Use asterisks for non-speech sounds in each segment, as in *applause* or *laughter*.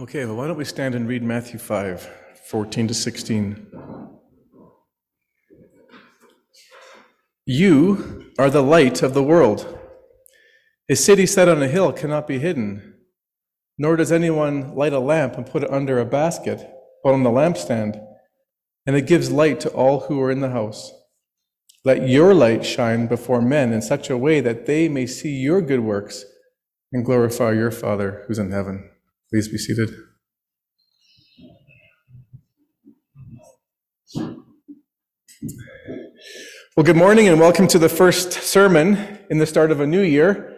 Okay, well, why don't we stand and read Matthew 5, 14 to 16. You are the light of the world. A city set on a hill cannot be hidden, nor does anyone light a lamp and put it under a basket, but on the lampstand, and it gives light to all who are in the house. Let your light shine before men in such a way that they may see your good works and glorify your Father who's in heaven. Please be seated. Well, good morning and welcome to the first sermon in the start of a new year.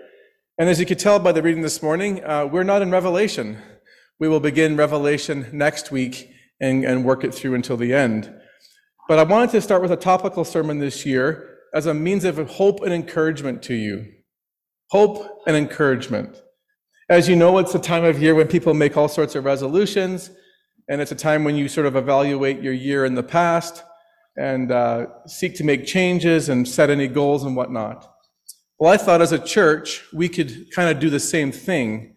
And as you could tell by the reading this morning, uh, we're not in Revelation. We will begin Revelation next week and, and work it through until the end. But I wanted to start with a topical sermon this year as a means of hope and encouragement to you. Hope and encouragement. As you know, it's a time of year when people make all sorts of resolutions, and it's a time when you sort of evaluate your year in the past and uh, seek to make changes and set any goals and whatnot. Well, I thought as a church, we could kind of do the same thing,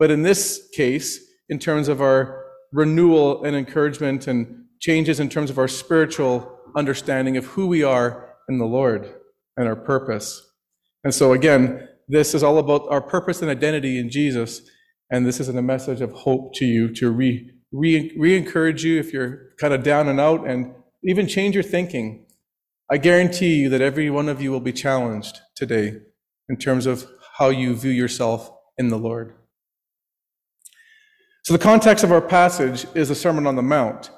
but in this case, in terms of our renewal and encouragement and changes in terms of our spiritual understanding of who we are in the Lord and our purpose. And so, again, this is all about our purpose and identity in Jesus. And this isn't a message of hope to you to re, re, encourage you if you're kind of down and out and even change your thinking. I guarantee you that every one of you will be challenged today in terms of how you view yourself in the Lord. So, the context of our passage is the Sermon on the Mount.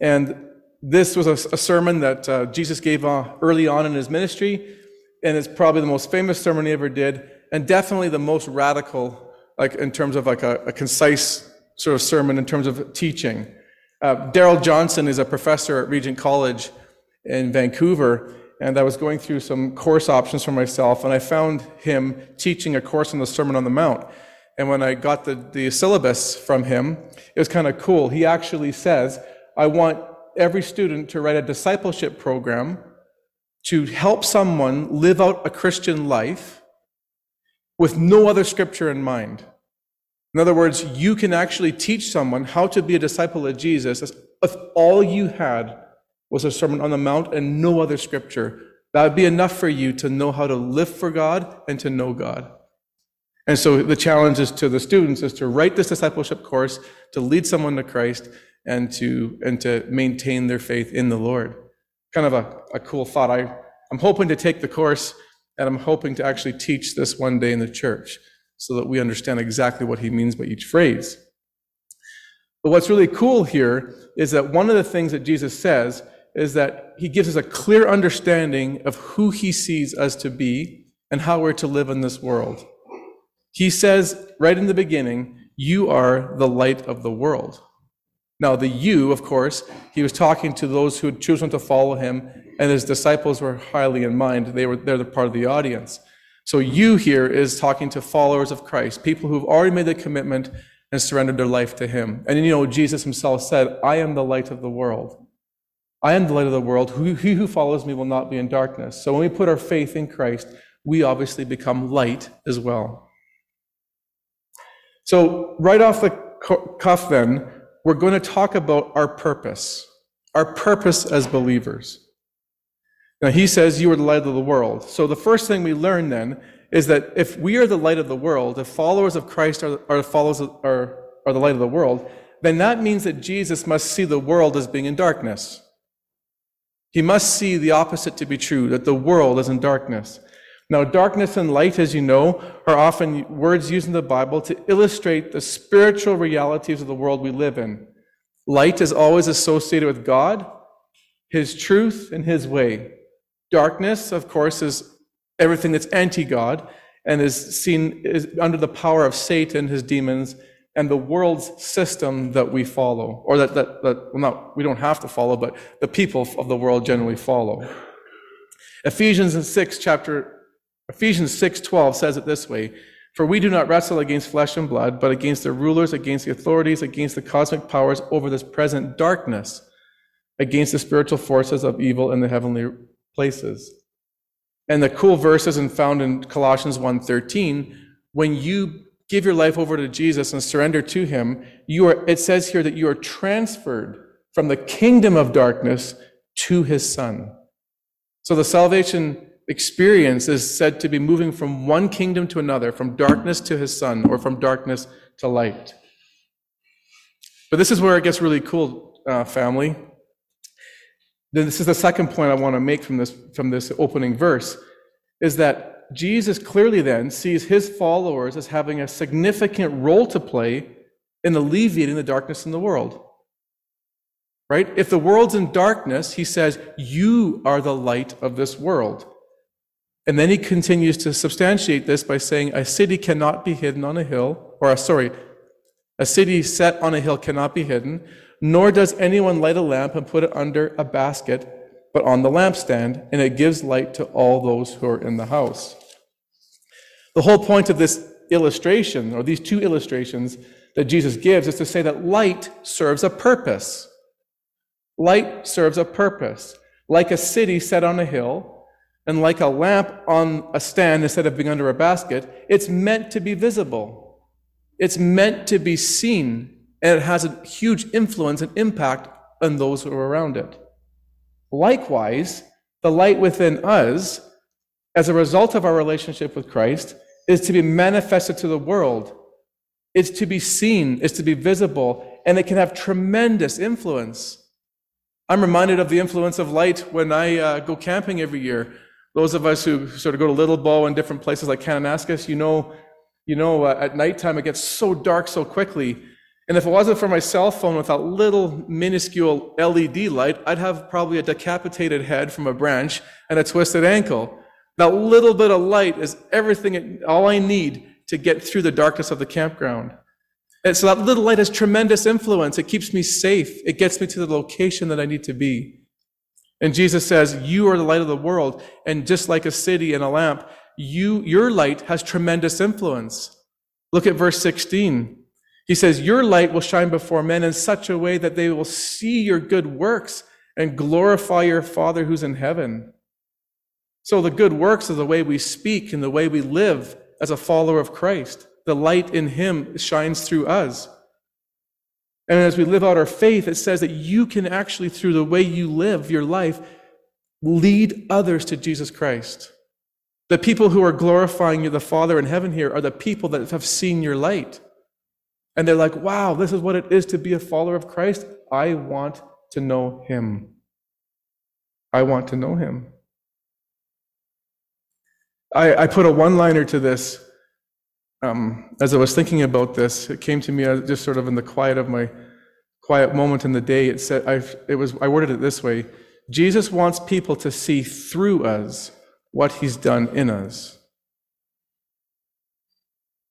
And this was a, a sermon that uh, Jesus gave uh, early on in his ministry. And it's probably the most famous sermon he ever did and definitely the most radical, like in terms of like a, a concise sort of sermon in terms of teaching. Uh, Darrell Johnson is a professor at Regent College in Vancouver, and I was going through some course options for myself, and I found him teaching a course on the Sermon on the Mount. And when I got the, the syllabus from him, it was kind of cool. He actually says, I want every student to write a discipleship program to help someone live out a Christian life with no other scripture in mind. In other words, you can actually teach someone how to be a disciple of Jesus if all you had was a Sermon on the Mount and no other scripture. That would be enough for you to know how to live for God and to know God. And so the challenge is to the students is to write this discipleship course, to lead someone to Christ, and to and to maintain their faith in the Lord. Kind of a, a cool thought. I, I'm hoping to take the course and I'm hoping to actually teach this one day in the church so that we understand exactly what he means by each phrase. But what's really cool here is that one of the things that Jesus says is that he gives us a clear understanding of who he sees us to be and how we're to live in this world. He says right in the beginning, You are the light of the world. Now, the you, of course, he was talking to those who had chosen to follow him and his disciples were highly in mind. They were they're the part of the audience. So you here is talking to followers of Christ, people who've already made the commitment and surrendered their life to him. And you know, Jesus himself said, I am the light of the world. I am the light of the world. He who follows me will not be in darkness. So when we put our faith in Christ, we obviously become light as well. So right off the cuff then, we're going to talk about our purpose, our purpose as believers. Now, he says, You are the light of the world. So, the first thing we learn then is that if we are the light of the world, if followers of Christ are, are, followers of, are, are the light of the world, then that means that Jesus must see the world as being in darkness. He must see the opposite to be true, that the world is in darkness. Now, darkness and light, as you know, are often words used in the Bible to illustrate the spiritual realities of the world we live in. Light is always associated with God, His truth, and His way. Darkness, of course, is everything that's anti God and is seen is under the power of Satan, his demons, and the world's system that we follow, or that, that, that well, not, we don't have to follow, but the people of the world generally follow. Ephesians 6, chapter, Ephesians 6, 12 says it this way For we do not wrestle against flesh and blood, but against the rulers, against the authorities, against the cosmic powers over this present darkness, against the spiritual forces of evil in the heavenly places. And the cool verse isn't found in Colossians 1:13. When you give your life over to Jesus and surrender to him, you are, it says here that you are transferred from the kingdom of darkness to his son. So the salvation experience is said to be moving from one kingdom to another, from darkness to his son, or from darkness to light. But this is where it gets really cool, uh, family. This is the second point I want to make from this, from this opening verse, is that Jesus clearly then sees his followers as having a significant role to play in alleviating the darkness in the world. Right? If the world's in darkness, he says, You are the light of this world. And then he continues to substantiate this by saying, A city cannot be hidden on a hill, or sorry, a city set on a hill cannot be hidden, nor does anyone light a lamp and put it under a basket, but on the lampstand, and it gives light to all those who are in the house. The whole point of this illustration, or these two illustrations that Jesus gives, is to say that light serves a purpose. Light serves a purpose. Like a city set on a hill, and like a lamp on a stand instead of being under a basket, it's meant to be visible. It's meant to be seen, and it has a huge influence and impact on those who are around it. Likewise, the light within us, as a result of our relationship with Christ, is to be manifested to the world. It's to be seen, it's to be visible, and it can have tremendous influence. I'm reminded of the influence of light when I uh, go camping every year. Those of us who sort of go to Little Bow and different places like Kananaskis, you know, you know, uh, at nighttime it gets so dark so quickly. And if it wasn't for my cell phone with that little minuscule LED light, I'd have probably a decapitated head from a branch and a twisted ankle. That little bit of light is everything, all I need to get through the darkness of the campground. And so that little light has tremendous influence. It keeps me safe. It gets me to the location that I need to be. And Jesus says, You are the light of the world. And just like a city and a lamp, you, your light has tremendous influence. Look at verse 16. He says, Your light will shine before men in such a way that they will see your good works and glorify your Father who's in heaven. So the good works are the way we speak and the way we live as a follower of Christ the light in Him shines through us. And as we live out our faith, it says that you can actually, through the way you live your life, lead others to Jesus Christ. The people who are glorifying you, the Father in heaven here, are the people that have seen your light. And they're like, wow, this is what it is to be a follower of Christ. I want to know Him. I want to know Him. I, I put a one liner to this um, as I was thinking about this, it came to me just sort of in the quiet of my quiet moment in the day. It said, i it was, I worded it this way Jesus wants people to see through us what he's done in us.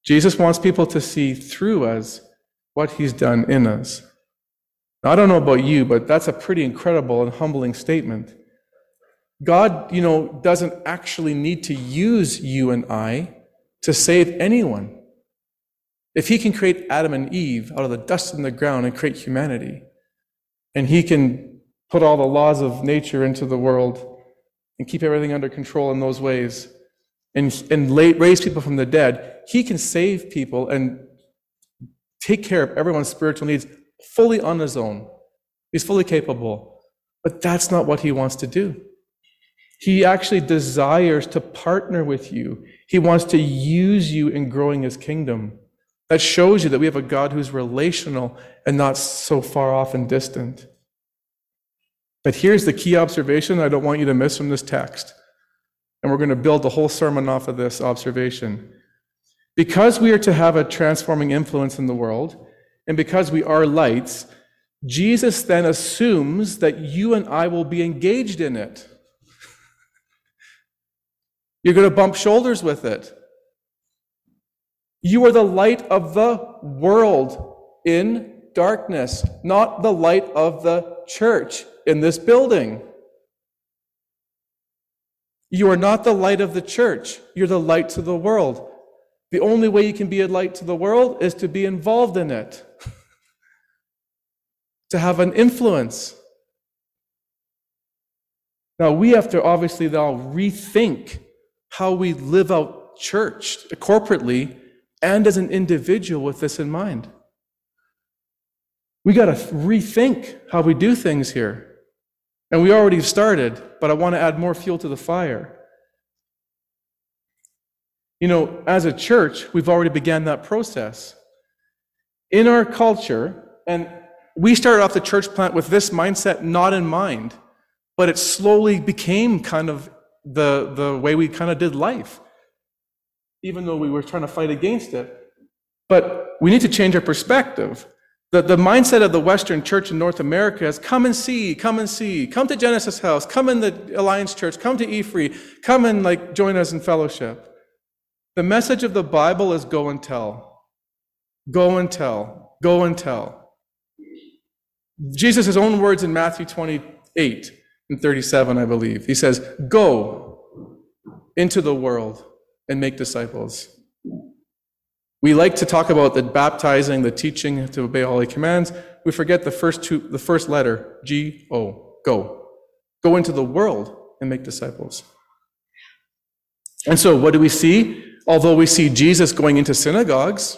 Jesus wants people to see through us what he's done in us. Now, I don't know about you, but that's a pretty incredible and humbling statement. God, you know, doesn't actually need to use you and I to save anyone. If he can create Adam and Eve out of the dust in the ground and create humanity, and he can put all the laws of nature into the world and keep everything under control in those ways, and, and raise people from the dead, he can save people and take care of everyone's spiritual needs fully on his own. He's fully capable. But that's not what he wants to do. He actually desires to partner with you. He wants to use you in growing his kingdom. That shows you that we have a God who's relational and not so far off and distant. But here's the key observation I don't want you to miss from this text. And we're going to build the whole sermon off of this observation. Because we are to have a transforming influence in the world, and because we are lights, Jesus then assumes that you and I will be engaged in it. *laughs* You're going to bump shoulders with it. You are the light of the world in darkness, not the light of the church in this building. You are not the light of the church. You're the light to the world. The only way you can be a light to the world is to be involved in it, *laughs* to have an influence. Now, we have to obviously now rethink how we live out church corporately and as an individual with this in mind. We got to rethink how we do things here. And we already started, but I want to add more fuel to the fire. You know, as a church, we've already began that process. In our culture, and we started off the church plant with this mindset not in mind, but it slowly became kind of the, the way we kind of did life, even though we were trying to fight against it. But we need to change our perspective. The, the mindset of the Western church in North America is come and see, come and see, come to Genesis House, come in the Alliance Church, come to E-Free, come and like join us in fellowship. The message of the Bible is go and tell. Go and tell. Go and tell. Jesus' own words in Matthew 28 and 37, I believe. He says, Go into the world and make disciples. We like to talk about the baptizing, the teaching to obey all he commands. We forget the first two, the first letter, G O, go. Go into the world and make disciples. And so, what do we see? Although we see Jesus going into synagogues,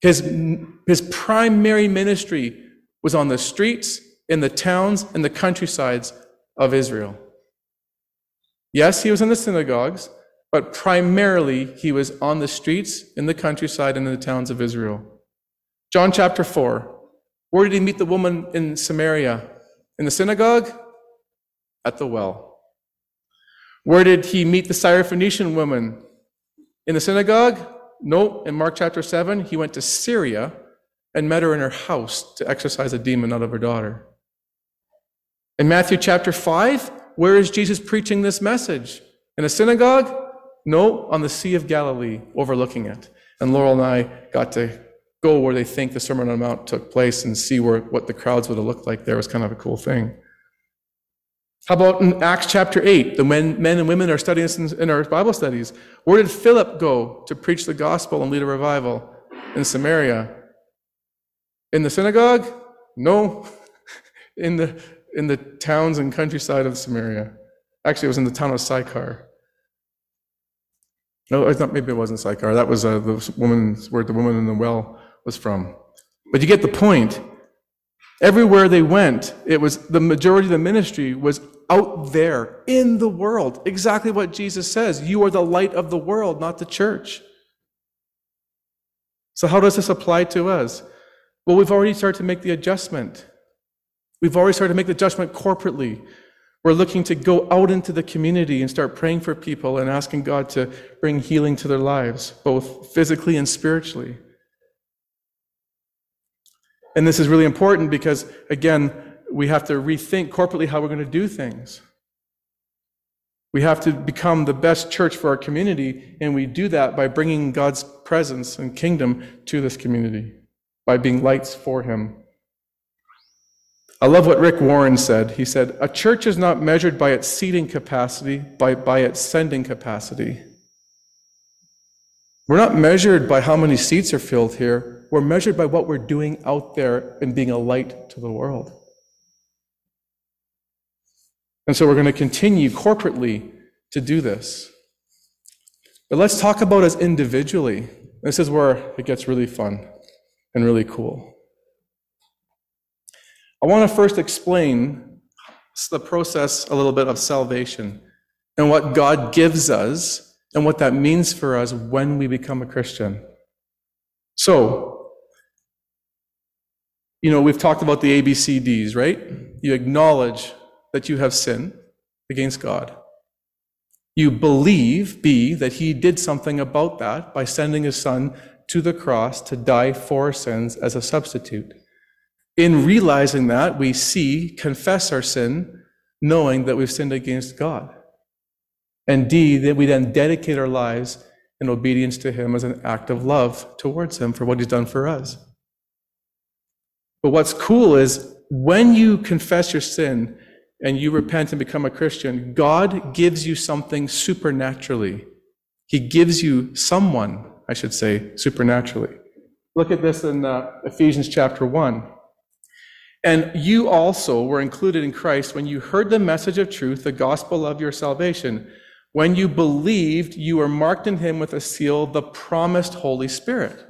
his, his primary ministry was on the streets, in the towns, and the countrysides of Israel. Yes, he was in the synagogues, but primarily he was on the streets, in the countryside, and in the towns of Israel. John chapter 4. Where did he meet the woman in Samaria? In the synagogue? At the well. Where did he meet the Syrophoenician woman? In the synagogue? No. In Mark chapter 7, he went to Syria and met her in her house to exorcise a demon out of her daughter. In Matthew chapter 5, where is Jesus preaching this message? In a synagogue? No, on the Sea of Galilee, overlooking it. And Laurel and I got to go where they think the Sermon on the Mount took place and see where, what the crowds would have looked like there. It was kind of a cool thing. How about in Acts chapter 8? The men, men and women are studying this in, in our Bible studies. Where did Philip go to preach the gospel and lead a revival? In Samaria. In the synagogue? No. *laughs* in, the, in the towns and countryside of Samaria. Actually, it was in the town of Sychar. No, I thought maybe it wasn't Sychar. That was uh, the woman where the woman in the well was from. But you get the point. Everywhere they went, it was the majority of the ministry was out there in the world. Exactly what Jesus says. You are the light of the world, not the church. So, how does this apply to us? Well, we've already started to make the adjustment. We've already started to make the adjustment corporately. We're looking to go out into the community and start praying for people and asking God to bring healing to their lives, both physically and spiritually. And this is really important because, again, we have to rethink corporately how we're going to do things. We have to become the best church for our community, and we do that by bringing God's presence and kingdom to this community, by being lights for Him. I love what Rick Warren said. He said, A church is not measured by its seating capacity, but by its sending capacity. We're not measured by how many seats are filled here. We're measured by what we're doing out there and being a light to the world. And so we're going to continue corporately to do this. But let's talk about us individually. This is where it gets really fun and really cool. I want to first explain the process a little bit of salvation and what God gives us and what that means for us when we become a Christian. So, you know, we've talked about the ABCDs, right? You acknowledge that you have sinned against God. You believe, B, that He did something about that by sending His Son to the cross to die for sins as a substitute. In realizing that, we see, confess our sin, knowing that we've sinned against God. And D, that we then dedicate our lives in obedience to Him as an act of love towards Him for what He's done for us. But what's cool is when you confess your sin and you repent and become a Christian, God gives you something supernaturally. He gives you someone, I should say, supernaturally. Look at this in uh, Ephesians chapter 1. And you also were included in Christ when you heard the message of truth, the gospel of your salvation. When you believed, you were marked in him with a seal, the promised Holy Spirit.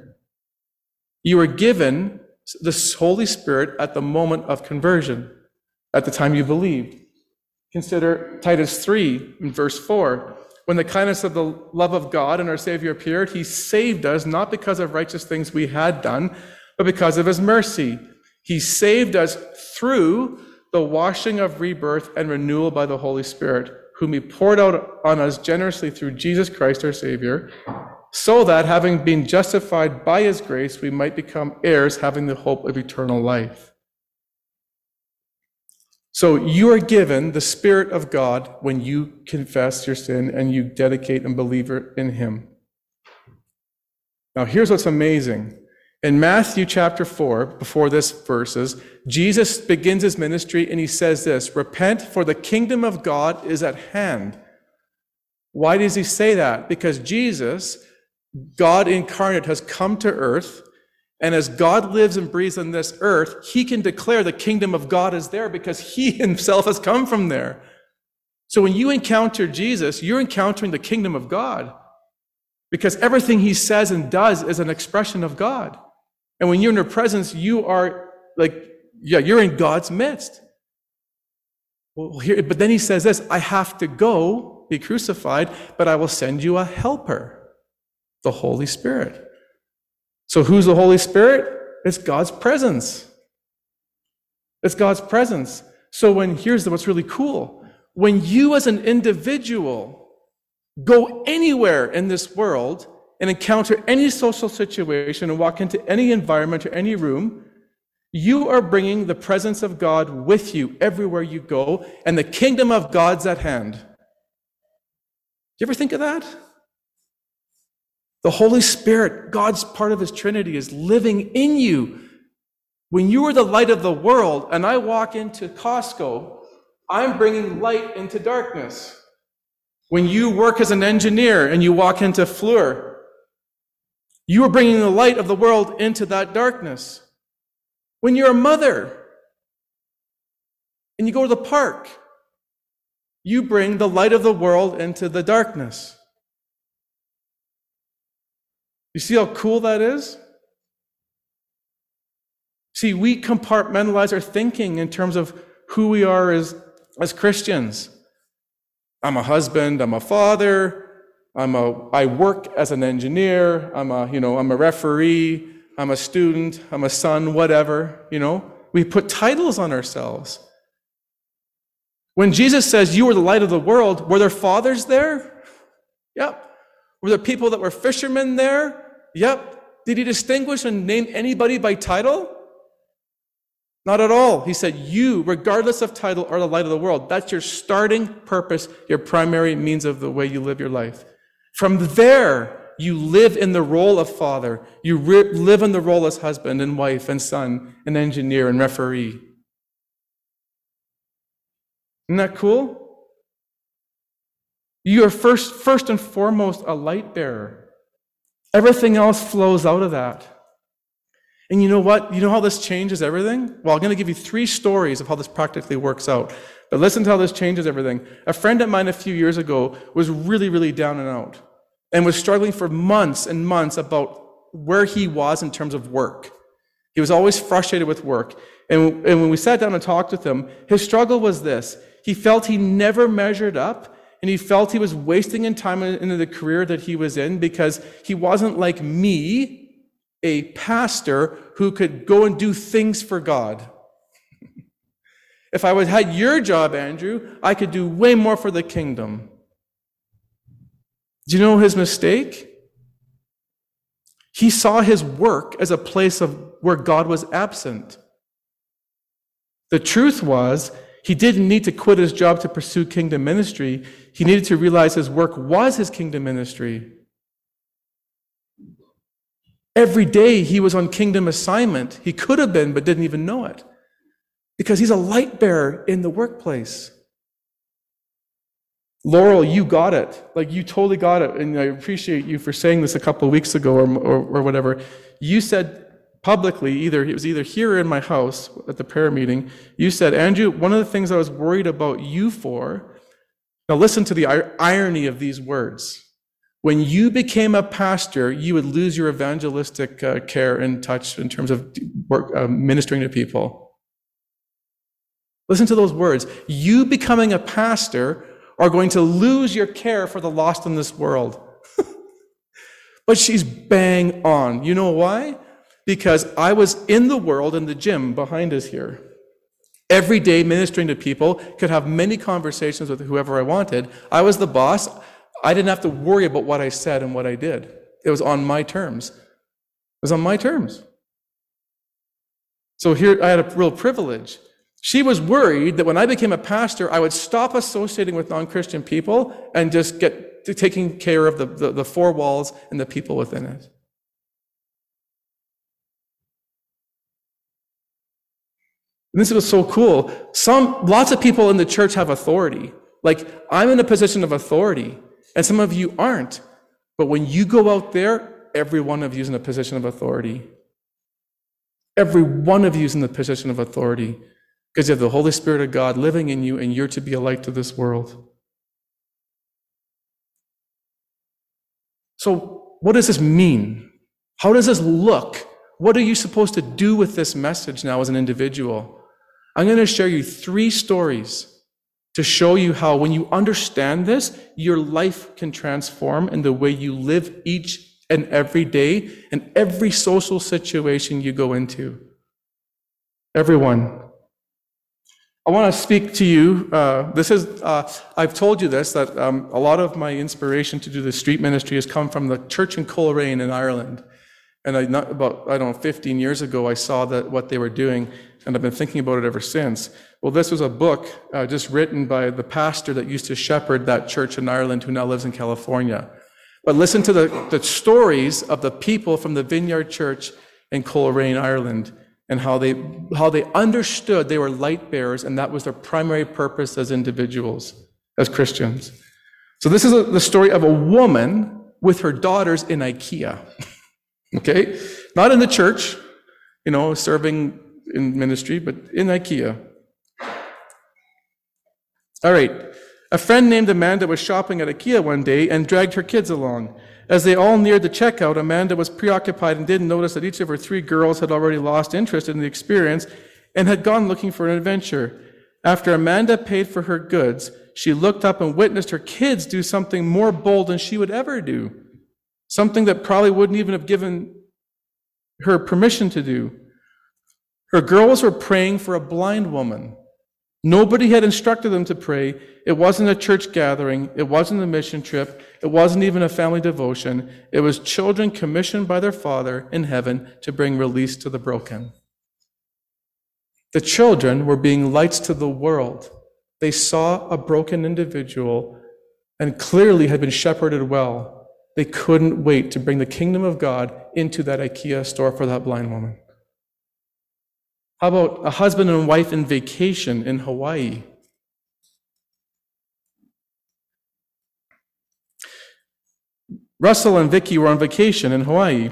You were given the Holy Spirit at the moment of conversion, at the time you believed. Consider Titus 3 in verse 4. When the kindness of the love of God and our Savior appeared, he saved us not because of righteous things we had done, but because of his mercy. He saved us through the washing of rebirth and renewal by the Holy Spirit whom he poured out on us generously through Jesus Christ our Savior, so that having been justified by his grace, we might become heirs, having the hope of eternal life. So you are given the Spirit of God when you confess your sin and you dedicate and believe in him. Now, here's what's amazing. In Matthew chapter 4, before this verses, Jesus begins his ministry and he says this Repent, for the kingdom of God is at hand. Why does he say that? Because Jesus, God incarnate, has come to earth. And as God lives and breathes on this earth, he can declare the kingdom of God is there because he *laughs* himself has come from there. So when you encounter Jesus, you're encountering the kingdom of God because everything he says and does is an expression of God. And when you're in her presence, you are like, yeah, you're in God's midst. Well, here, but then he says this I have to go be crucified, but I will send you a helper, the Holy Spirit. So who's the Holy Spirit? It's God's presence. It's God's presence. So when here's what's really cool. When you as an individual go anywhere in this world and encounter any social situation and walk into any environment or any room, you are bringing the presence of God with you everywhere you go, and the kingdom of God's at hand. Do you ever think of that? The Holy Spirit, God's part of His Trinity, is living in you. When you are the light of the world, and I walk into Costco, I'm bringing light into darkness. When you work as an engineer and you walk into Fluor, you are bringing the light of the world into that darkness. When you're a mother and you go to the park, you bring the light of the world into the darkness. You see how cool that is? See, we compartmentalize our thinking in terms of who we are as, as Christians. I'm a husband, I'm a father, I'm a, I work as an engineer. I'm a, you know, I'm a referee. I'm a student. I'm a son, whatever, you know. We put titles on ourselves. When Jesus says, You are the light of the world, were there fathers there? Yep. Were there people that were fishermen there? Yep. Did he distinguish and name anybody by title? Not at all. He said, You, regardless of title, are the light of the world. That's your starting purpose, your primary means of the way you live your life. From there, you live in the role of father. You re- live in the role as husband and wife and son and engineer and referee. Isn't that cool? You are first, first and foremost a light bearer. Everything else flows out of that. And you know what? You know how this changes everything? Well, I'm going to give you three stories of how this practically works out. But listen to how this changes everything. A friend of mine a few years ago was really, really down and out and was struggling for months and months about where he was in terms of work. He was always frustrated with work. And, and when we sat down and talked with him, his struggle was this. He felt he never measured up and he felt he was wasting in time into the career that he was in because he wasn't like me, a pastor who could go and do things for God. If I would had your job, Andrew, I could do way more for the kingdom. Do you know his mistake? He saw his work as a place of where God was absent. The truth was, he didn't need to quit his job to pursue kingdom ministry. He needed to realize his work was his kingdom ministry. Every day he was on kingdom assignment. He could have been, but didn't even know it because he's a light bearer in the workplace. Laurel, you got it. Like, you totally got it. And I appreciate you for saying this a couple of weeks ago or, or, or whatever. You said publicly, either it was either here or in my house at the prayer meeting, you said, Andrew, one of the things I was worried about you for, Now, listen to the irony of these words. When you became a pastor, you would lose your evangelistic uh, care and touch in terms of work, uh, ministering to people. Listen to those words. You becoming a pastor are going to lose your care for the lost in this world. *laughs* but she's bang on. You know why? Because I was in the world in the gym behind us here. Every day ministering to people, could have many conversations with whoever I wanted. I was the boss. I didn't have to worry about what I said and what I did. It was on my terms. It was on my terms. So here I had a real privilege. She was worried that when I became a pastor, I would stop associating with non Christian people and just get to taking care of the, the, the four walls and the people within it. And this was so cool. Some, lots of people in the church have authority. Like, I'm in a position of authority. And some of you aren't. But when you go out there, every one of you is in a position of authority. Every one of you is in the position of authority because you have the Holy Spirit of God living in you and you're to be a light to this world. So, what does this mean? How does this look? What are you supposed to do with this message now as an individual? I'm going to share you three stories to show you how, when you understand this, your life can transform in the way you live each and every day and every social situation you go into. Everyone. I want to speak to you. Uh, this is, uh, I've told you this, that um, a lot of my inspiration to do the street ministry has come from the church in Coleraine in Ireland. And I, about, I don't know, 15 years ago, I saw that what they were doing, and I've been thinking about it ever since. Well, this was a book uh, just written by the pastor that used to shepherd that church in Ireland who now lives in California. But listen to the, the stories of the people from the Vineyard Church in Coleraine, Ireland, and how they, how they understood they were light bearers, and that was their primary purpose as individuals, as Christians. So this is a, the story of a woman with her daughters in IKEA. *laughs* okay? Not in the church, you know, serving in ministry, but in IKEA. All right. A friend named Amanda was shopping at IKEA one day and dragged her kids along. As they all neared the checkout, Amanda was preoccupied and didn't notice that each of her three girls had already lost interest in the experience and had gone looking for an adventure. After Amanda paid for her goods, she looked up and witnessed her kids do something more bold than she would ever do. Something that probably wouldn't even have given her permission to do. Her girls were praying for a blind woman. Nobody had instructed them to pray. It wasn't a church gathering. It wasn't a mission trip. It wasn't even a family devotion. It was children commissioned by their Father in heaven to bring release to the broken. The children were being lights to the world. They saw a broken individual and clearly had been shepherded well. They couldn't wait to bring the kingdom of God into that IKEA store for that blind woman. How about a husband and wife in vacation in Hawaii? Russell and Vicky were on vacation in Hawaii.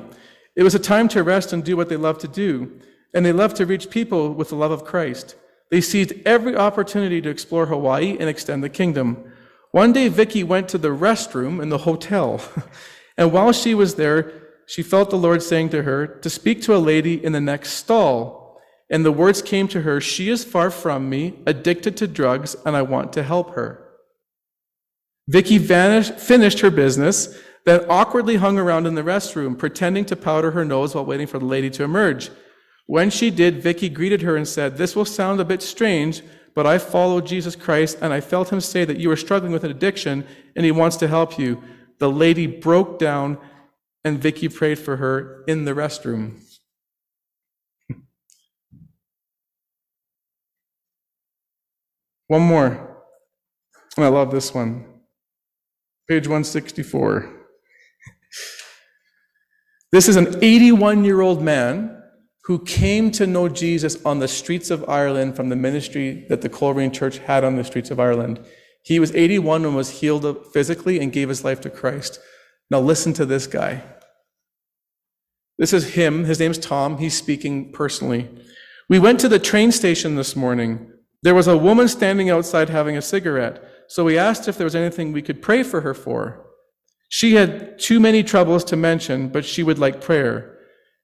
It was a time to rest and do what they loved to do, and they loved to reach people with the love of Christ. They seized every opportunity to explore Hawaii and extend the kingdom. One day, Vicky went to the restroom in the hotel, *laughs* and while she was there, she felt the Lord saying to her to speak to a lady in the next stall. And the words came to her She is far from me, addicted to drugs, and I want to help her. Vicky vanished, finished her business, then awkwardly hung around in the restroom, pretending to powder her nose while waiting for the lady to emerge. When she did, Vicky greeted her and said, This will sound a bit strange, but I follow Jesus Christ, and I felt him say that you are struggling with an addiction, and he wants to help you. The lady broke down, and Vicky prayed for her in the restroom. One more. And I love this one. Page 164. *laughs* This is an 81 year old man who came to know Jesus on the streets of Ireland from the ministry that the Coleraine Church had on the streets of Ireland. He was 81 and was healed physically and gave his life to Christ. Now, listen to this guy. This is him. His name's Tom. He's speaking personally. We went to the train station this morning. There was a woman standing outside having a cigarette. so we asked if there was anything we could pray for her for. She had too many troubles to mention, but she would like prayer.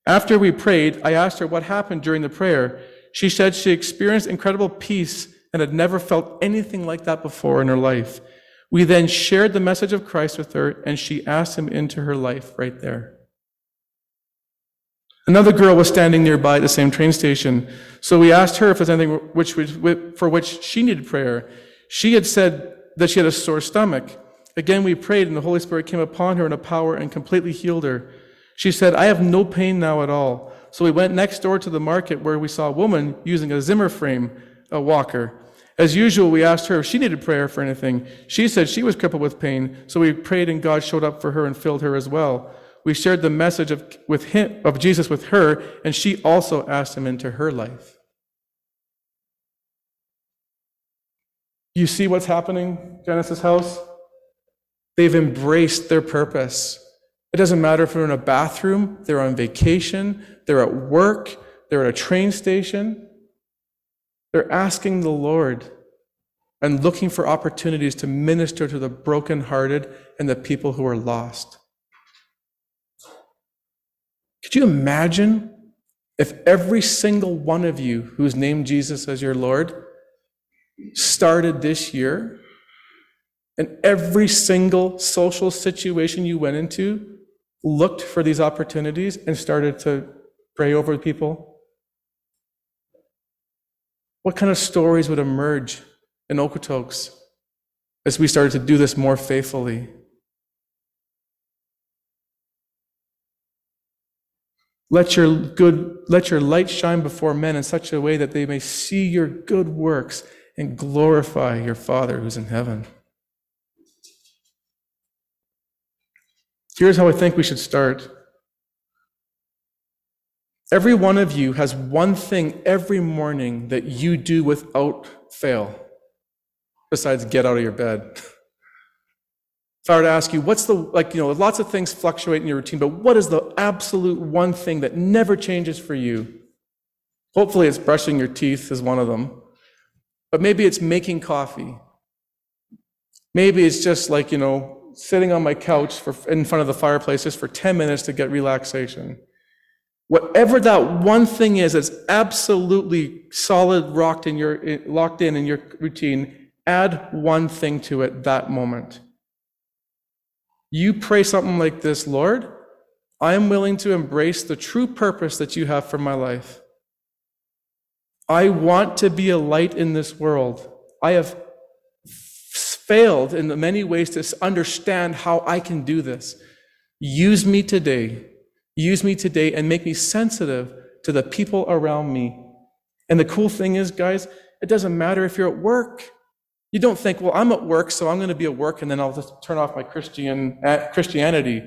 After we prayed, I asked her what happened during the prayer. She said she experienced incredible peace and had never felt anything like that before in her life. We then shared the message of Christ with her, and she asked him into her life right there. Another girl was standing nearby at the same train station, so we asked her if there's anything which, for which she needed prayer. She had said that she had a sore stomach. Again, we prayed, and the Holy Spirit came upon her in a power and completely healed her. She said, I have no pain now at all. So we went next door to the market where we saw a woman using a Zimmer frame, a walker. As usual, we asked her if she needed prayer for anything. She said she was crippled with pain, so we prayed and God showed up for her and filled her as well. We shared the message of, with him, of Jesus with her, and she also asked him into her life. You see what's happening, Genesis House? They've embraced their purpose. It doesn't matter if they're in a bathroom, they're on vacation, they're at work, they're at a train station. They're asking the Lord and looking for opportunities to minister to the brokenhearted and the people who are lost. Could you imagine if every single one of you who's named Jesus as your Lord started this year and every single social situation you went into looked for these opportunities and started to pray over people? What kind of stories would emerge in Okotoks as we started to do this more faithfully? Let your good let your light shine before men in such a way that they may see your good works and glorify your Father who's in heaven. Here's how I think we should start. Every one of you has one thing every morning that you do without fail, besides get out of your bed. *laughs* If I were to ask you, what's the, like, you know, lots of things fluctuate in your routine, but what is the absolute one thing that never changes for you? Hopefully, it's brushing your teeth, is one of them. But maybe it's making coffee. Maybe it's just like, you know, sitting on my couch for, in front of the fireplace just for 10 minutes to get relaxation. Whatever that one thing is that's absolutely solid, rocked in your, locked in in your routine, add one thing to it that moment. You pray something like this Lord, I am willing to embrace the true purpose that you have for my life. I want to be a light in this world. I have failed in many ways to understand how I can do this. Use me today. Use me today and make me sensitive to the people around me. And the cool thing is, guys, it doesn't matter if you're at work. You don't think, well, I'm at work, so I'm going to be at work and then I'll just turn off my Christian, uh, Christianity.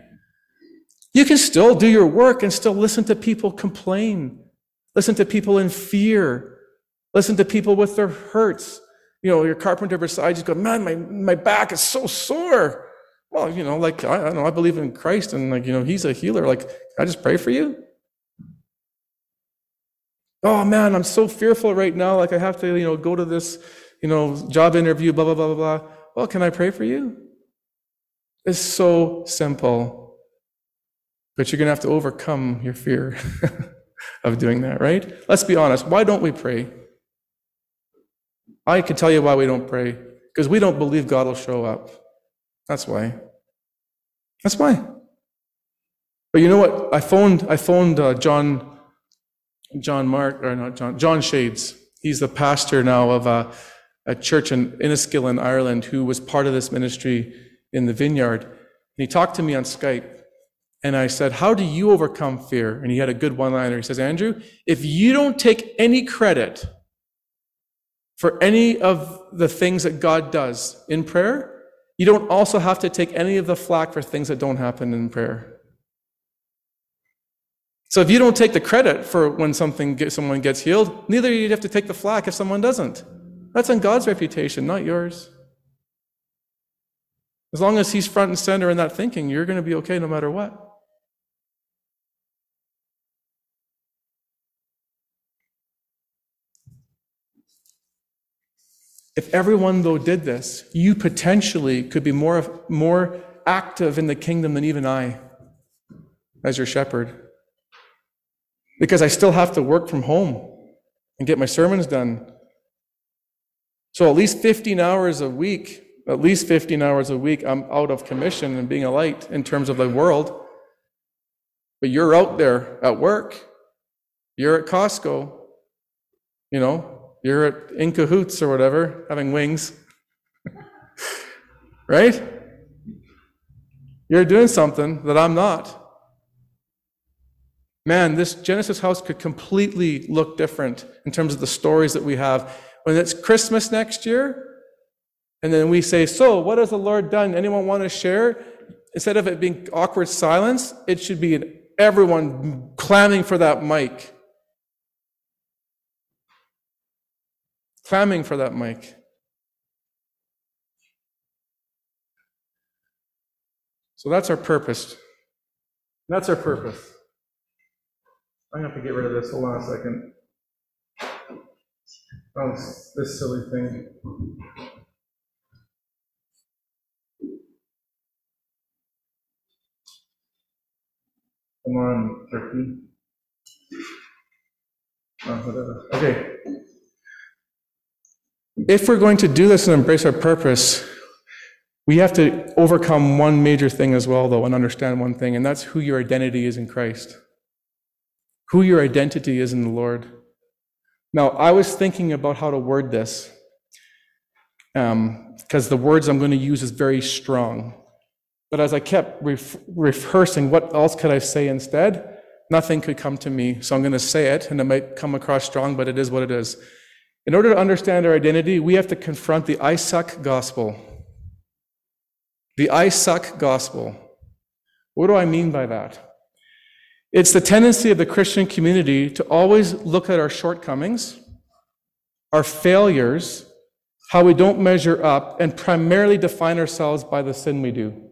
You can still do your work and still listen to people complain, listen to people in fear, listen to people with their hurts, you know, your carpenter beside you go, man, my, my back is so sore. Well, you know, like, I, I know, I believe in Christ and like, you know, he's a healer. Like, I just pray for you? Oh man, I'm so fearful right now. Like I have to, you know, go to this, you know, job interview, blah, blah, blah, blah, blah. Well, can I pray for you? It's so simple. But you're going to have to overcome your fear *laughs* of doing that, right? Let's be honest. Why don't we pray? I can tell you why we don't pray because we don't believe God will show up. That's why. That's why. But you know what? I phoned. I phoned uh, John. John Mark or not John. John Shades. He's the pastor now of a, a church in Enniskillen, Ireland, who was part of this ministry in the vineyard. And he talked to me on Skype. And I said, How do you overcome fear? And he had a good one liner. He says, Andrew, if you don't take any credit for any of the things that God does in prayer, you don't also have to take any of the flack for things that don't happen in prayer. So if you don't take the credit for when something someone gets healed, neither do you have to take the flack if someone doesn't. That's on God's reputation, not yours. As long as He's front and center in that thinking, you're going to be okay no matter what. If everyone, though, did this, you potentially could be more, more active in the kingdom than even I as your shepherd. Because I still have to work from home and get my sermons done. So at least 15 hours a week, at least 15 hours a week, I'm out of commission and being a light in terms of the world. But you're out there at work. You're at Costco. You know, you're at in cahoots or whatever, having wings. *laughs* right? You're doing something that I'm not. Man, this Genesis house could completely look different in terms of the stories that we have. When it's Christmas next year, and then we say, So, what has the Lord done? Anyone want to share? Instead of it being awkward silence, it should be everyone clamming for that mic. Clamming for that mic. So that's our purpose. That's our purpose. To have to get rid of this. Hold on a second. Oh, this silly thing. Come on, turkey. Oh, whatever. Okay. If we're going to do this and embrace our purpose, we have to overcome one major thing as well, though, and understand one thing, and that's who your identity is in Christ. Who your identity is in the Lord. Now, I was thinking about how to word this, because um, the words I'm going to use is very strong. But as I kept re- rehearsing, what else could I say instead? Nothing could come to me. So I'm going to say it, and it might come across strong, but it is what it is. In order to understand our identity, we have to confront the I suck gospel. The I suck gospel. What do I mean by that? It's the tendency of the Christian community to always look at our shortcomings, our failures, how we don't measure up, and primarily define ourselves by the sin we do.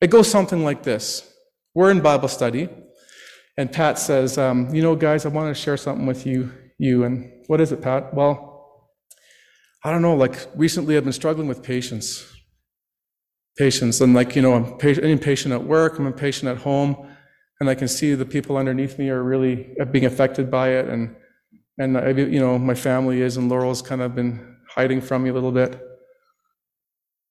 It goes something like this We're in Bible study, and Pat says, um, You know, guys, I want to share something with you. You and what is it, Pat? Well, I don't know. Like recently, I've been struggling with patience. Patience, and like you know, I'm impatient at work. I'm impatient at home, and I can see the people underneath me are really uh, being affected by it, and and I, you know, my family is, and Laurel's kind of been hiding from me a little bit.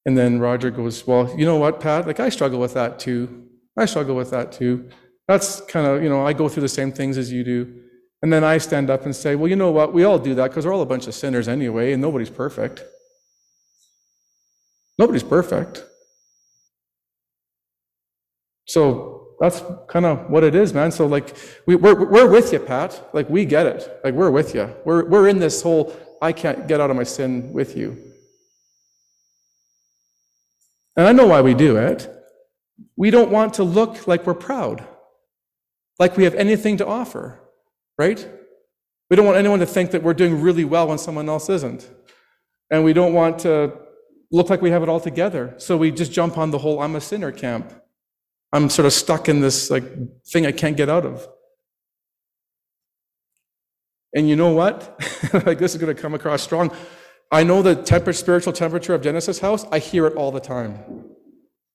And then Roger goes, Well, you know what, Pat? Like, I struggle with that too. I struggle with that too. That's kind of, you know, I go through the same things as you do. And then I stand up and say, Well, you know what? We all do that because we're all a bunch of sinners anyway, and nobody's perfect. Nobody's perfect. So that's kind of what it is, man. So, like, we, we're, we're with you, Pat. Like, we get it. Like, we're with you. We're, we're in this whole I can't get out of my sin with you. And I know why we do it. We don't want to look like we're proud, like we have anything to offer, right? We don't want anyone to think that we're doing really well when someone else isn't. And we don't want to look like we have it all together. So we just jump on the whole I'm a sinner camp. I'm sort of stuck in this like thing I can't get out of. And you know what? *laughs* like this is going to come across strong. I know the temper, spiritual temperature of Genesis House. I hear it all the time.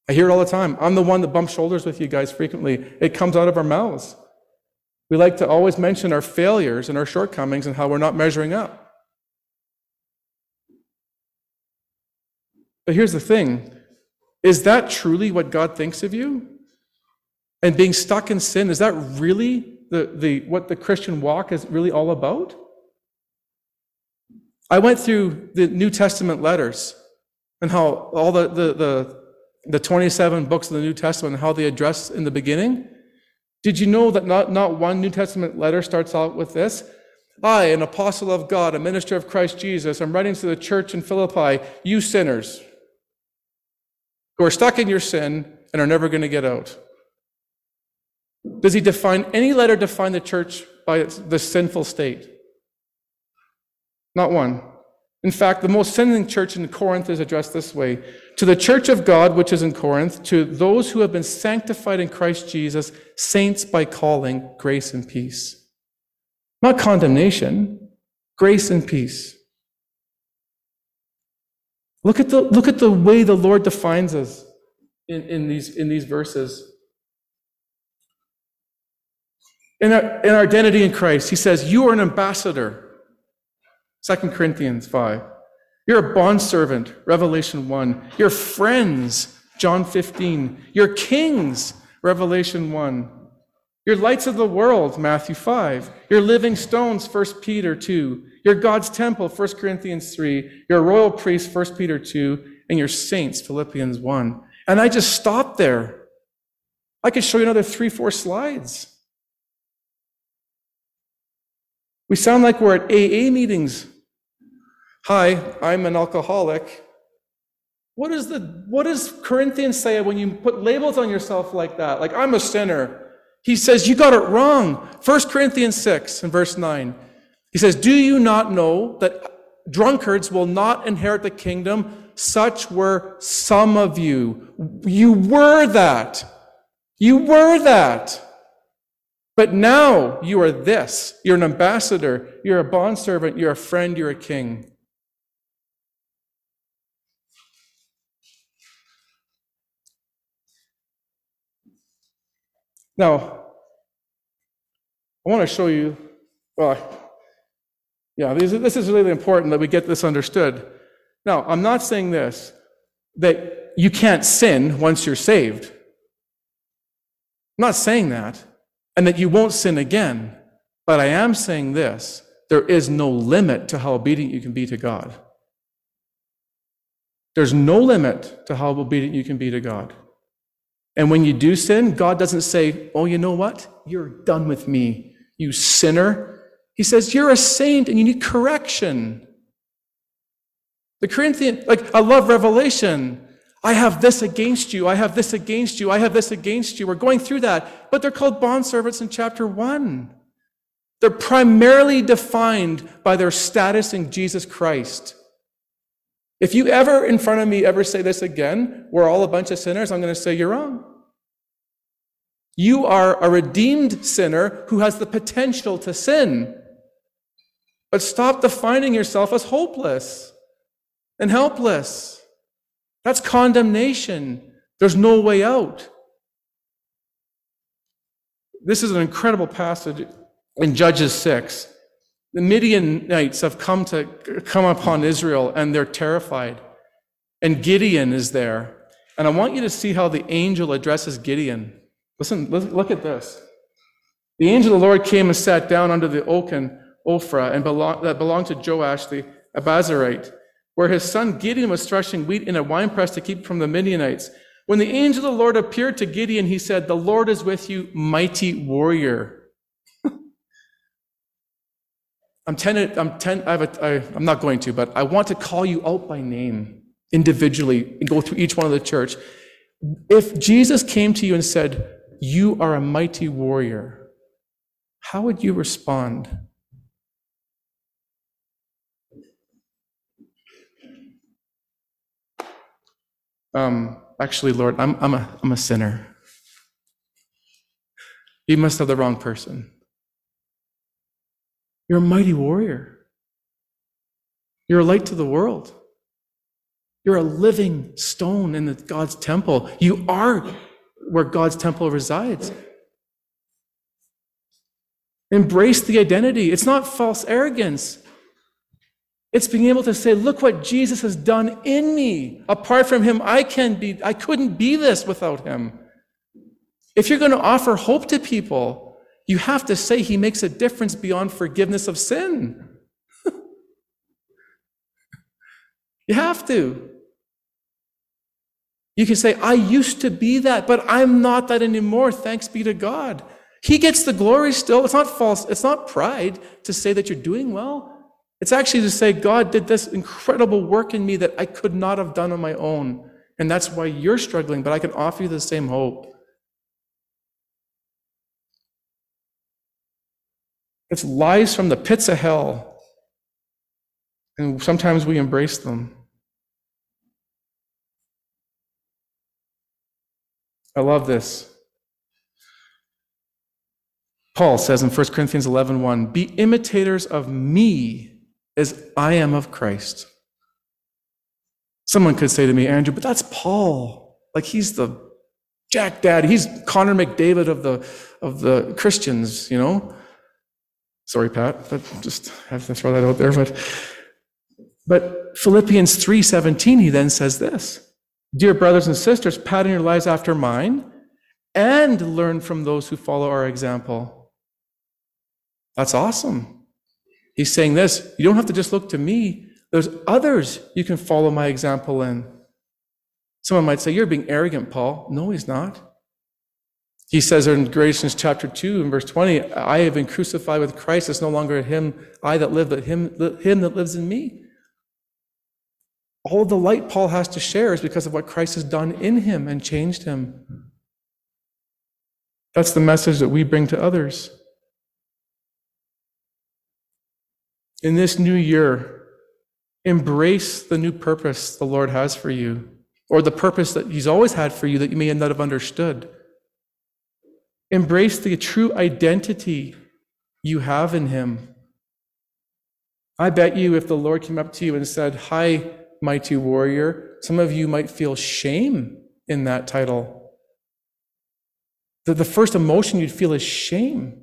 I hear it all the time. I'm the one that bumps shoulders with you guys frequently. It comes out of our mouths. We like to always mention our failures and our shortcomings and how we're not measuring up. But here's the thing is that truly what God thinks of you? And being stuck in sin, is that really the, the, what the Christian walk is really all about? I went through the New Testament letters and how all the, the, the, the 27 books of the New Testament and how they address in the beginning. Did you know that not, not one New Testament letter starts out with this? I, an apostle of God, a minister of Christ Jesus, I'm writing to the church in Philippi, you sinners who are stuck in your sin and are never going to get out. Does he define any letter define the church by its, the sinful state? Not one. In fact, the most sinning church in Corinth is addressed this way To the church of God, which is in Corinth, to those who have been sanctified in Christ Jesus, saints by calling, grace and peace. Not condemnation, Grace and peace. Look at the, look at the way the Lord defines us in, in, these, in these verses. In our, in our identity in Christ, he says, You are an ambassador. 2 Corinthians 5. You're a bondservant, Revelation 1. You're friends, John 15. You're kings, Revelation 1. You're lights of the world, Matthew 5. You're living stones, 1 Peter 2. You're God's temple, 1 Corinthians 3. You're a royal priest, 1 Peter 2. And you're saints, Philippians 1. And I just stopped there. I could show you another three, four slides. We sound like we're at AA meetings. Hi, I'm an alcoholic. What, is the, what does Corinthians say when you put labels on yourself like that? Like, I'm a sinner. He says, You got it wrong. 1 Corinthians 6 and verse 9. He says, Do you not know that drunkards will not inherit the kingdom? Such were some of you. You were that. You were that. But now you are this. You're an ambassador. You're a bondservant. You're a friend. You're a king. Now, I want to show you, well, yeah, this is really important that we get this understood. Now, I'm not saying this, that you can't sin once you're saved. I'm not saying that, and that you won't sin again. But I am saying this there is no limit to how obedient you can be to God. There's no limit to how obedient you can be to God. And when you do sin, God doesn't say, Oh, you know what? You're done with me, you sinner. He says, You're a saint and you need correction. The Corinthian, like, I love Revelation. I have this against you. I have this against you. I have this against you. We're going through that. But they're called bondservants in chapter one. They're primarily defined by their status in Jesus Christ. If you ever in front of me ever say this again, we're all a bunch of sinners, I'm going to say you're wrong. You are a redeemed sinner who has the potential to sin. But stop defining yourself as hopeless and helpless. That's condemnation. There's no way out. This is an incredible passage in Judges 6. The Midianites have come to come upon Israel and they're terrified. And Gideon is there. And I want you to see how the angel addresses Gideon. Listen, look at this. The angel of the Lord came and sat down under the oak in Ophrah and that belonged to Joash the Abiezrite, where his son Gideon was threshing wheat in a winepress to keep from the Midianites. When the angel of the Lord appeared to Gideon, he said, The Lord is with you, mighty warrior. *laughs* I'm tempted, I'm, ten, I have a, I, I'm not going to, but I want to call you out by name individually and go through each one of the church. If Jesus came to you and said, You are a mighty warrior, how would you respond? Um, actually, Lord, I'm, I'm, a, I'm a sinner. You must have the wrong person. You're a mighty warrior. You're a light to the world. You're a living stone in God's temple. You are where God's temple resides. Embrace the identity. It's not false arrogance. It's being able to say, look what Jesus has done in me. Apart from him, I can be, I couldn't be this without him. If you're going to offer hope to people, you have to say he makes a difference beyond forgiveness of sin. *laughs* you have to. You can say, I used to be that, but I'm not that anymore. Thanks be to God. He gets the glory still. It's not false. It's not pride to say that you're doing well. It's actually to say, God did this incredible work in me that I could not have done on my own. And that's why you're struggling, but I can offer you the same hope. It's lies from the pits of hell. And sometimes we embrace them. I love this. Paul says in 1 Corinthians 11 1, Be imitators of me as I am of Christ. Someone could say to me, Andrew, but that's Paul. Like he's the Jack Daddy. He's Connor McDavid of the of the Christians, you know. Sorry, Pat, but just have to throw that out there. But but Philippians 3:17, he then says this. Dear brothers and sisters, pattern your lives after mine and learn from those who follow our example. That's awesome. He's saying this you don't have to just look to me, there's others you can follow my example in. Someone might say, You're being arrogant, Paul. No, he's not. He says in Galatians chapter 2 and verse 20, I have been crucified with Christ. It's no longer him, I that live, but him, him that lives in me. All the light Paul has to share is because of what Christ has done in him and changed him. That's the message that we bring to others. In this new year, embrace the new purpose the Lord has for you, or the purpose that He's always had for you that you may not have understood. Embrace the true identity you have in Him. I bet you if the Lord came up to you and said, Hi, mighty warrior, some of you might feel shame in that title. The, the first emotion you'd feel is shame.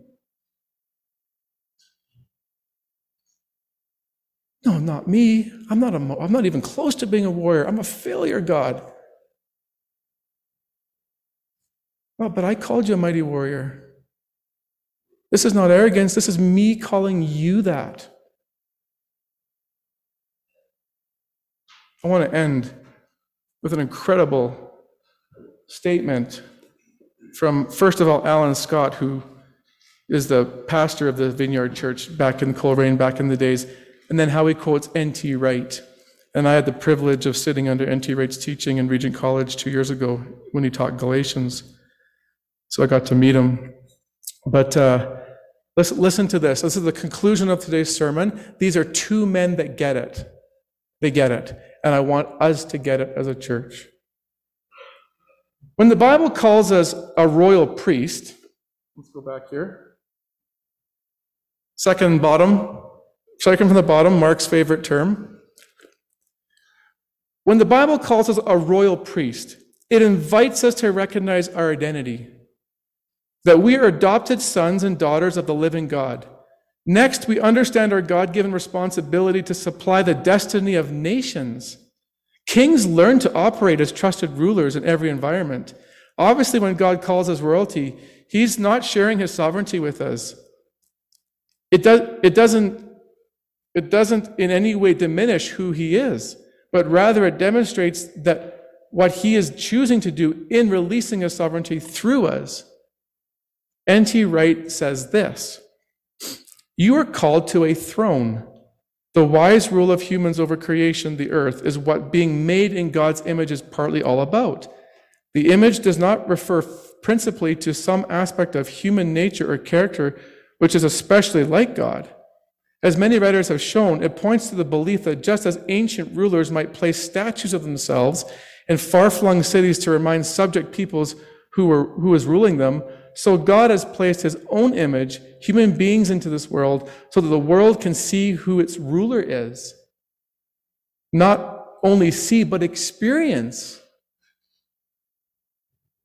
No, not me. I'm not, a, I'm not even close to being a warrior. I'm a failure, God. Oh, but I called you a mighty warrior. This is not arrogance. This is me calling you that. I want to end with an incredible statement from, first of all, Alan Scott, who is the pastor of the Vineyard Church back in Coleraine, back in the days and then how he quotes N.T. Wright. And I had the privilege of sitting under N.T. Wright's teaching in Regent College two years ago when he taught Galatians. So I got to meet him. But uh, listen, listen to this. This is the conclusion of today's sermon. These are two men that get it. They get it. And I want us to get it as a church. When the Bible calls us a royal priest, let's go back here. Second bottom, Second from the bottom, Mark's favorite term. When the Bible calls us a royal priest, it invites us to recognize our identity that we are adopted sons and daughters of the living God. Next, we understand our God given responsibility to supply the destiny of nations. Kings learn to operate as trusted rulers in every environment. Obviously, when God calls us royalty, He's not sharing His sovereignty with us. It, does, it doesn't it doesn't in any way diminish who he is, but rather it demonstrates that what he is choosing to do in releasing his sovereignty through us. N.T. Wright says this You are called to a throne. The wise rule of humans over creation, the earth, is what being made in God's image is partly all about. The image does not refer principally to some aspect of human nature or character which is especially like God. As many writers have shown, it points to the belief that just as ancient rulers might place statues of themselves in far flung cities to remind subject peoples who, were, who was ruling them, so God has placed his own image, human beings, into this world so that the world can see who its ruler is. Not only see, but experience.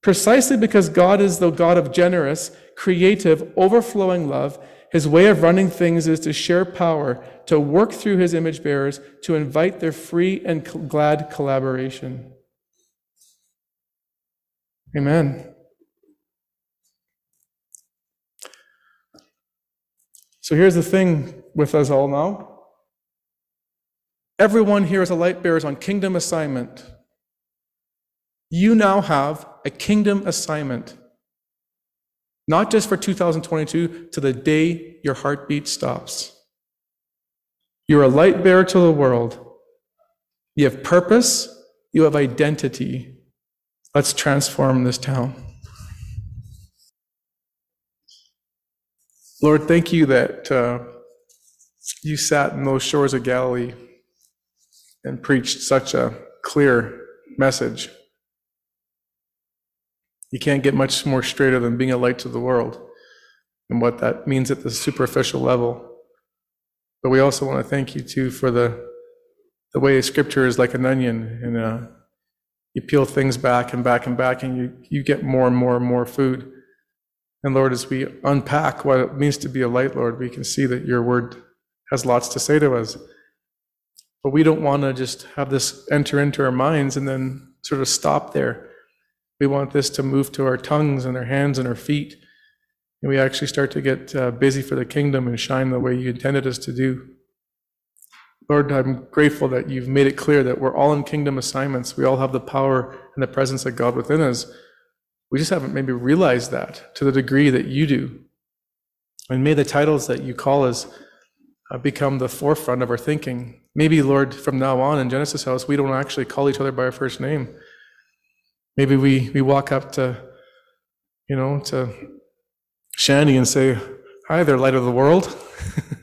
Precisely because God is the God of generous, creative, overflowing love, his way of running things is to share power, to work through his image bearers, to invite their free and glad collaboration. Amen. So here's the thing with us all now. Everyone here is a light bearer on kingdom assignment. You now have a kingdom assignment. Not just for 2022, to the day your heartbeat stops. You're a light bearer to the world. You have purpose, you have identity. Let's transform this town. Lord, thank you that uh, you sat in those shores of Galilee and preached such a clear message. You can't get much more straighter than being a light to the world and what that means at the superficial level. But we also want to thank you too for the the way Scripture is like an onion, and uh, you peel things back and back and back, and you you get more and more and more food. And Lord, as we unpack what it means to be a light, Lord, we can see that your word has lots to say to us. But we don't want to just have this enter into our minds and then sort of stop there. We want this to move to our tongues and our hands and our feet. And we actually start to get uh, busy for the kingdom and shine the way you intended us to do. Lord, I'm grateful that you've made it clear that we're all in kingdom assignments. We all have the power and the presence of God within us. We just haven't maybe realized that to the degree that you do. And may the titles that you call us uh, become the forefront of our thinking. Maybe, Lord, from now on in Genesis House, we don't actually call each other by our first name. Maybe we, we walk up to, you know, to Shandy and say, Hi there, light of the world.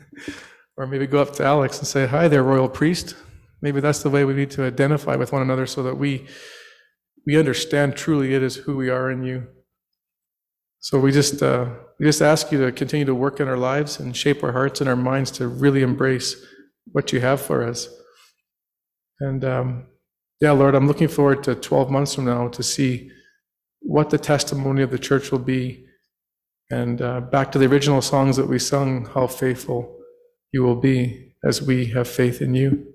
*laughs* or maybe go up to Alex and say, Hi there, royal priest. Maybe that's the way we need to identify with one another so that we we understand truly it is who we are in you. So we just uh, we just ask you to continue to work in our lives and shape our hearts and our minds to really embrace what you have for us. And um, yeah, Lord, I'm looking forward to 12 months from now to see what the testimony of the church will be. And uh, back to the original songs that we sung, how faithful you will be as we have faith in you.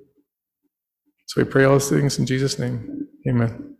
So we pray all these things in Jesus' name. Amen.